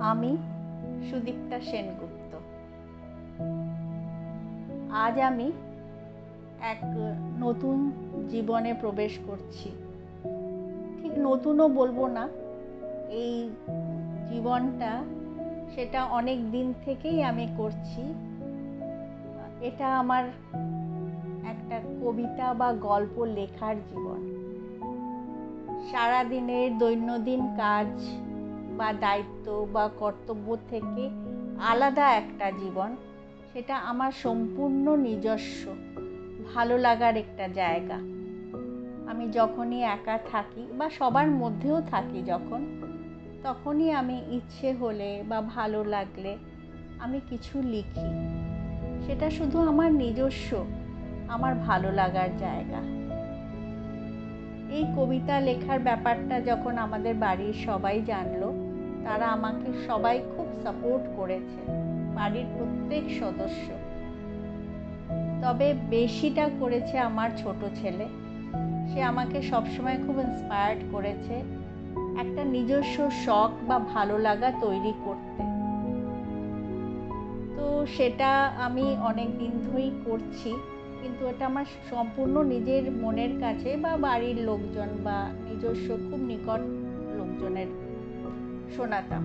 আমি সুদীপ্তা সেনগুপ্ত। আজ আমি এক নতুন জীবনে প্রবেশ করছি। ঠিক নতুনও বলব না, এই জীবনটা সেটা অনেক দিন থেকেই আমি করছি। এটা আমার একটা কবিতা বা গল্প লেখার জীবন। সারাদিনের দৈনন্দিন কাজ বা দায়িত্ব বা কর্তব্য থেকে আলাদা একটা জীবন, সেটা আমার সম্পূর্ণ নিজস্ব, ভালো লাগার একটা জায়গা। আমি যখনই একা থাকি বা সবার মধ্যেও থাকি যখন, তখনই আমি ইচ্ছে হলে বা ভালো লাগলে আমি কিছু লিখি। সেটা শুধু আমার নিজস্ব, আমার ভালো লাগার জায়গা। এই কবিতা লেখার ব্যাপারটা যখন আমাদের বাড়ির সবাই জানলো তারা আমাকে সবাই খুব সাপোর্ট করেছে, বাড়ির প্রত্যেক সদস্য। তবে বেশিটা করেছে আমার ছোট ছেলে। সে আমাকে সবসময় খুব ইন্সপায়ার্ড করেছে একটা নিজস্ব শখ বা ভালো লাগা তৈরি করতে। তো সেটা আমি অনেক দিন ধরেই করছি, কিন্তু এটা আমার সম্পূর্ণ নিজের মনের কাছে বা বাড়ির লোকজন বা নিজস্ব খুব নিকট লোকজনের শোনাতাম।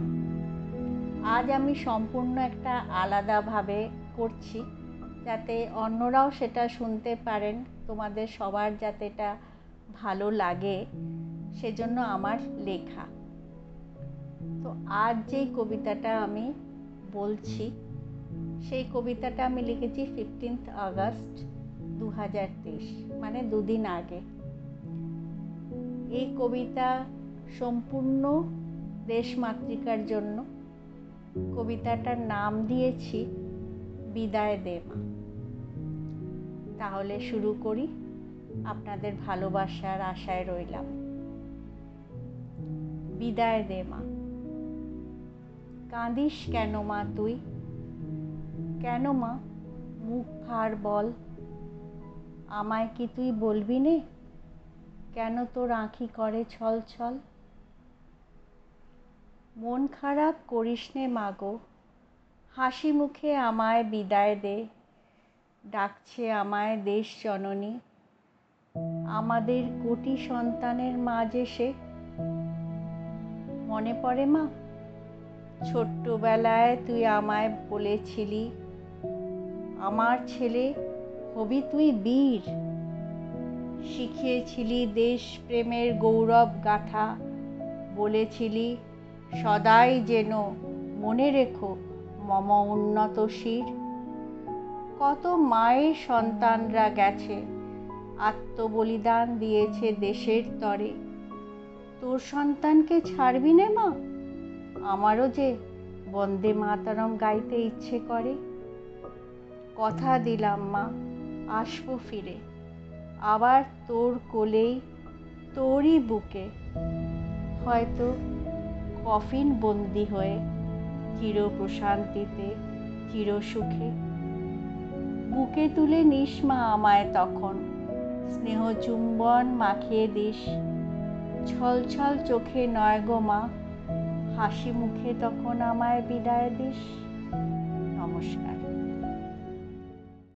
আজ আমি সম্পূর্ণ একটা আলাদাভাবে করছি, যাতে অন্যরাও সেটা শুনতে পারেন, তোমাদের সবার যাতে এটা ভালো লাগে, সেজন্য আমার লেখা। তো আজ যেই কবিতাটা আমি বলছি, সেই কবিতাটা আমি লিখেছি ফিফটিন্থ আগস্ট দু হাজার তেইশ মানে দুদিন আগে। এই কবিতা সম্পূর্ণ দেশমাতৃকার জন্য কবিতাটার নাম দিয়েছি বিদায় দে মা। তাহলে শুরু করি। আপনাদের ভালোবাসার আশায় রইলাম। বিদায় দে মা। কাঁদিস কেন মা তুই? কেন মা? মুখ ফার বল। আমায় কি তুই বলবি নে? কেন তোর আঁখি করে ছল ছল মন খারাপ করিস নে মাগো। হাসি মুখে আমায় বিদায় দে, ডাকছে আমায় দেশ জননী। আমাদের কোটি সন্তানের মাঝে সে। মনে পড়ে মা? ছোট্টবেলায় তুই আমায় বলেছিলি, আমার ছেলে হবি তুই বীর। শিখিয়েছিলি দেশ প্রেমের গৌরব গাথা। বলেছিলি সদাই যেন মনে রেখো মম উন্নত শির। কত মায়ের সন্তানরা গেছে, আত্মবলিদান দিয়েছে দেশের তরে। তোর সন্তানকে ছাড়বি নে মা? আমারও যে বন্দে মাতারম গাইতে ইচ্ছে করে। কথা দিলাম মা, আসব ফিরে। আবার তোর কোলেই, তোরই বুকে। হয়তো কফিন বন্দি হয়ে চির প্রশান্তিতে চির সুখে বুকে তুলে নিস মা আমায় তখন, স্নেহ চুম্বন মাখিয়ে দিস। ছল ছল চোখে নয় গো মা, হাসি মুখে তখন আমায় বিদায় দিস। নমস্কার।